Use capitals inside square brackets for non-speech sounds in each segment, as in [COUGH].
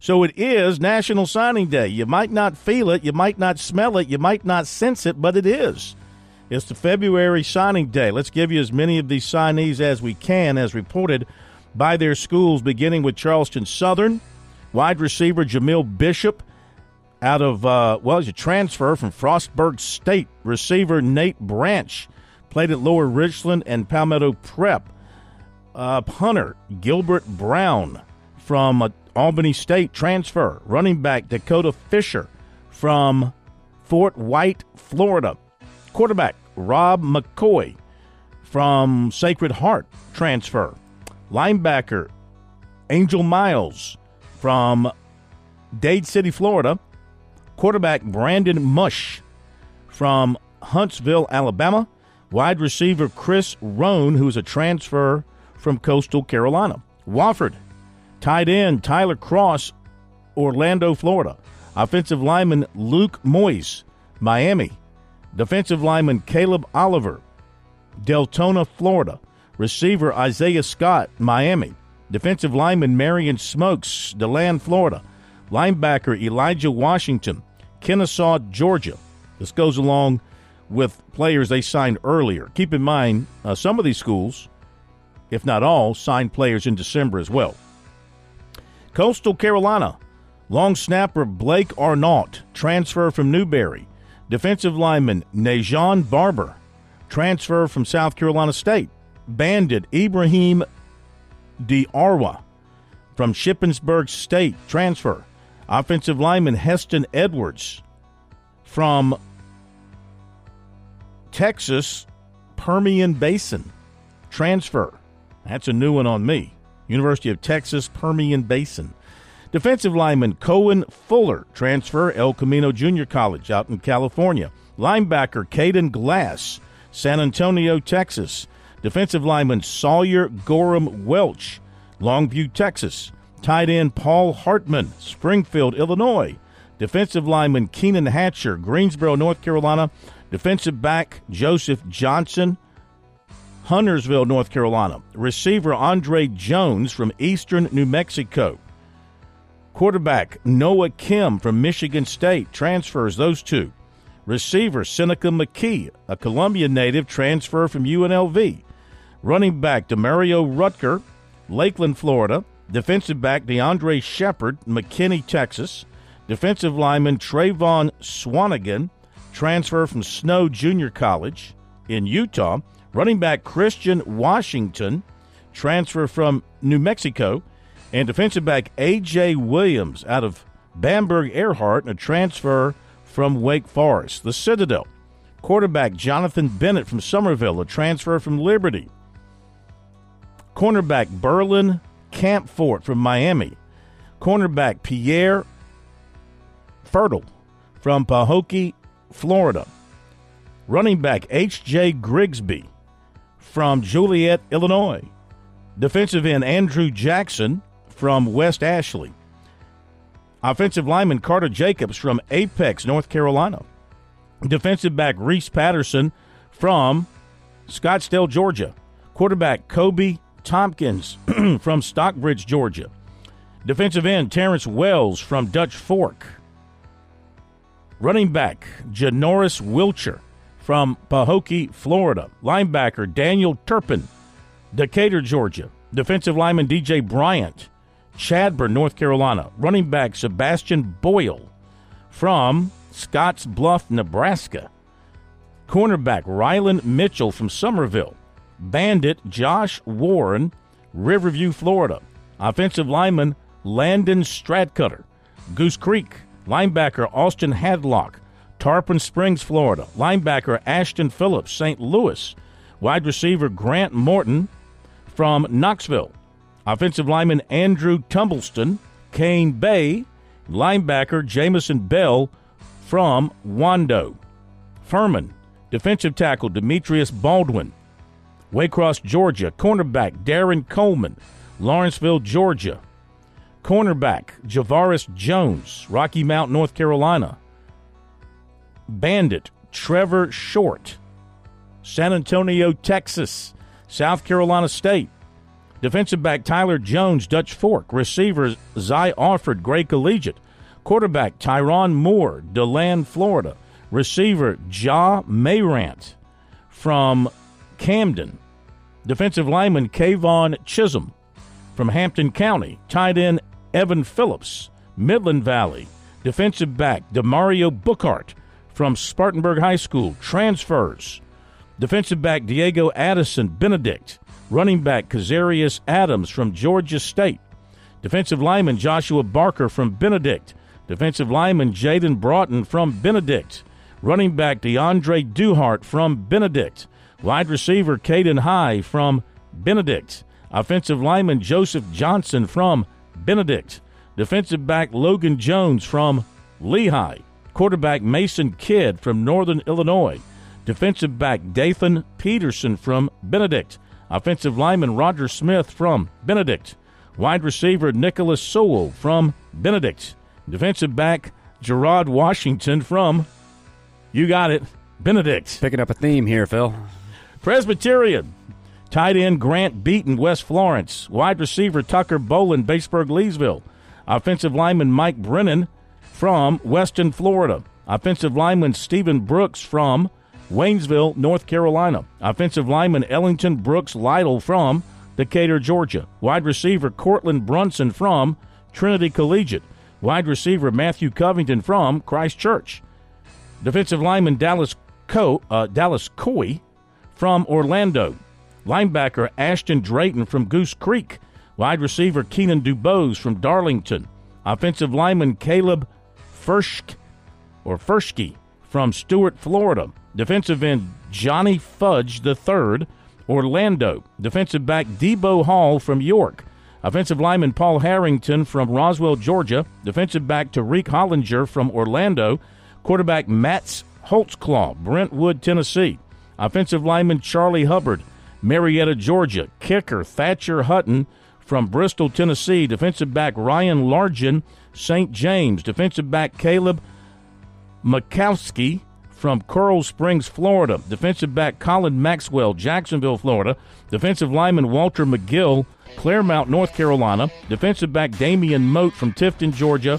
So it is National Signing Day. You might not feel it, you might not smell it, you might not sense it, but it is. It's the February signing day. Let's give you as many of these signees as we can, as reported by their schools, beginning with Charleston Southern. Wide receiver Jamil Bishop out of, uh, well, he's a transfer from Frostburg State. Receiver Nate Branch played at Lower Richland and Palmetto Prep. Uh, punter Gilbert Brown from uh, Albany State transfer. Running back Dakota Fisher from Fort White, Florida. Quarterback Rob McCoy from Sacred Heart transfer. Linebacker Angel Miles from Dade City, Florida. Quarterback Brandon Mush from Huntsville, Alabama. Wide receiver Chris Roan, who's a transfer from Coastal Carolina. Wofford Tight end Tyler Cross, Orlando, Florida. Offensive lineman Luke Moyes, Miami. Defensive lineman Caleb Oliver, Deltona, Florida. Receiver Isaiah Scott, Miami. Defensive lineman Marion Smokes, DeLand, Florida. Linebacker Elijah Washington, Kennesaw, Georgia. This goes along with players they signed earlier. Keep in mind, uh, some of these schools, if not all, signed players in December as well. Coastal Carolina, long snapper Blake Arnault, transfer from Newberry. Defensive lineman Najon Barber, transfer from South Carolina State. Bandit Ibrahim Diarwa from Shippensburg State, transfer. Offensive lineman Heston Edwards from Texas Permian Basin, transfer. That's a new one on me. University of Texas Permian Basin. Defensive lineman Cohen Fuller, transfer El Camino Junior College out in California. Linebacker Caden Glass, San Antonio, Texas. Defensive lineman Sawyer Gorham Welch, Longview, Texas. Tight end Paul Hartman, Springfield, Illinois. Defensive lineman Keenan Hatcher, Greensboro, North Carolina. Defensive back Joseph Johnson, Huntersville, North Carolina. Receiver Andre Jones from Eastern New Mexico. Quarterback Noah Kim from Michigan State transfers those two. Receiver Seneca McKee, a Columbia native, transfer from UNLV. Running back Demario Rutger, Lakeland, Florida. Defensive back DeAndre Shepard, McKinney, Texas. Defensive lineman Trayvon Swanigan, transfer from Snow Junior College in Utah. Running back Christian Washington, transfer from New Mexico. And defensive back A.J. Williams out of Bamberg Ehrhardt, a transfer from Wake Forest. The Citadel. Quarterback Jonathan Bennett from Somerville, a transfer from Liberty. Cornerback Berlin Campfort from Miami. Cornerback Pierre Fertile from Pahokee, Florida. Running back H.J. Grigsby from Joliet, Illinois. Defensive end Andrew Jackson from West Ashley. Offensive lineman Carter Jacobs from Apex, North Carolina. Defensive back Reese Patterson from Scottdale, Georgia. Quarterback Kobe Tompkins [CLEARS THROAT] from Stockbridge, Georgia. Defensive end Terrence Wells from Dutch Fork. Running back Janoris Wilcher from Pahokee, Florida. Linebacker Daniel Turpin, Decatur, Georgia. Defensive lineman DJ Bryant, Chadbourn, North Carolina. Running back Sebastian Boyle from Scotts Bluff, Nebraska. Cornerback Rylan Mitchell from Somerville. Bandit Josh Warren, Riverview, Florida. Offensive lineman Landon Stradcutter, Goose Creek. Linebacker Austin Hadlock, Tarpon Springs, Florida. Linebacker Ashton Phillips, St. Louis. Wide receiver Grant Morton from Knoxville. Offensive lineman Andrew Tumbleston, Cane Bay. Linebacker Jamison Bell from Wando. Furman. Defensive tackle Demetrius Baldwin. Waycross, Georgia. Cornerback Darren Coleman. Lawrenceville, Georgia. Cornerback Javaris Jones. Rocky Mount, North Carolina. Bandit Trevor Short. San Antonio, Texas. South Carolina State. Defensive back Tyler Jones, Dutch Fork. Receiver Zy Offord, Gray Collegiate. Quarterback Tyron Moore, DeLand, Florida. Receiver Ja Mayrant from Camden. Defensive lineman Kayvon Chisholm from Hampton County. Tight end Evan Phillips, Midland Valley. Defensive back Demario Bookhart from Spartanburg High School. Transfers. Defensive back Diego Addison Benedict. Running back Kazarius Adams from Georgia State. Defensive lineman Joshua Barker from Benedict. Defensive lineman Jaden Broughton from Benedict. Running back DeAndre Duhart from Benedict. Wide receiver Caden High from Benedict. Offensive lineman Joseph Johnson from Benedict. Defensive back Logan Jones from Lehigh. Quarterback Mason Kidd from Northern Illinois. Defensive back Dathan Peterson from Benedict. Offensive lineman Roger Smith from Benedict. Wide receiver Nicholas Sewell from Benedict. Defensive back Gerard Washington from, you got it, Benedict. Picking up a theme here, Phil. Presbyterian. Tight end Grant Beaton, West Florence. Wide receiver Tucker Boland, Batesburg, Leesville. Offensive lineman Mike Brennan from Weston, Florida. Offensive lineman Stephen Brooks from Waynesville, North Carolina. Offensive lineman Ellington Brooks Lytle from Decatur, Georgia. Wide receiver Cortland Brunson from Trinity Collegiate. Wide receiver Matthew Covington from Christ Church. Defensive lineman Dallas Co- uh, Dallas Coy from Orlando. Linebacker Ashton Drayton from Goose Creek. Wide receiver Keenan Dubose from Darlington. Offensive lineman Caleb Fersk or Fershke from Stuart, Florida. Defensive end Johnny Fudge III, Orlando. Defensive back Debo Hall from York. Offensive lineman Paul Harrington from Roswell, Georgia. Defensive back Tariq Hollinger from Orlando. Quarterback Matt Holtzclaw, Brentwood, Tennessee. Offensive lineman Charlie Hubbard, Marietta, Georgia. Kicker Thatcher Hutton from Bristol, Tennessee. Defensive back Ryan Largent, St. James. Defensive back Caleb Makowski from Coral Springs, Florida. Defensive back Colin Maxwell, Jacksonville, Florida. Defensive lineman Walter McGill, Claremont, North Carolina. Defensive back Damian Moat from Tifton, Georgia.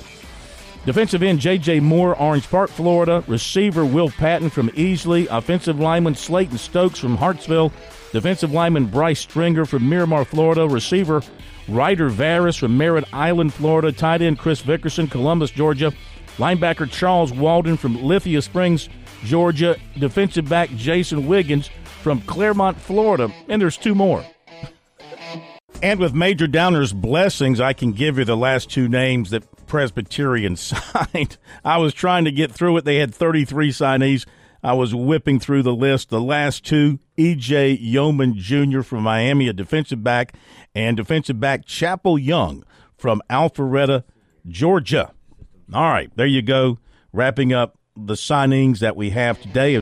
Defensive end J.J. Moore, Orange Park, Florida. Receiver Will Patton from Easley. Offensive lineman Slayton Stokes from Hartsville. Defensive lineman Bryce Stringer from Miramar, Florida. Receiver Ryder Varus from Merritt Island, Florida. Tight end Chris Vickerson, Columbus, Georgia. Linebacker Charles Walden from Lithia Springs, Georgia. Defensive back Jason Wiggins from Clermont, Florida. And there's two more. And with Major Downer's blessings, I can give you the last two names that Presbyterian [LAUGHS] signed. I was trying to get through it. They had 33 signees. I was whipping through the list. The last two, E.J. Yeoman Jr. from Miami, a defensive back, and defensive back Chapel Young from Alpharetta, Georgia. All right, there you go. Wrapping up the signings that we have today.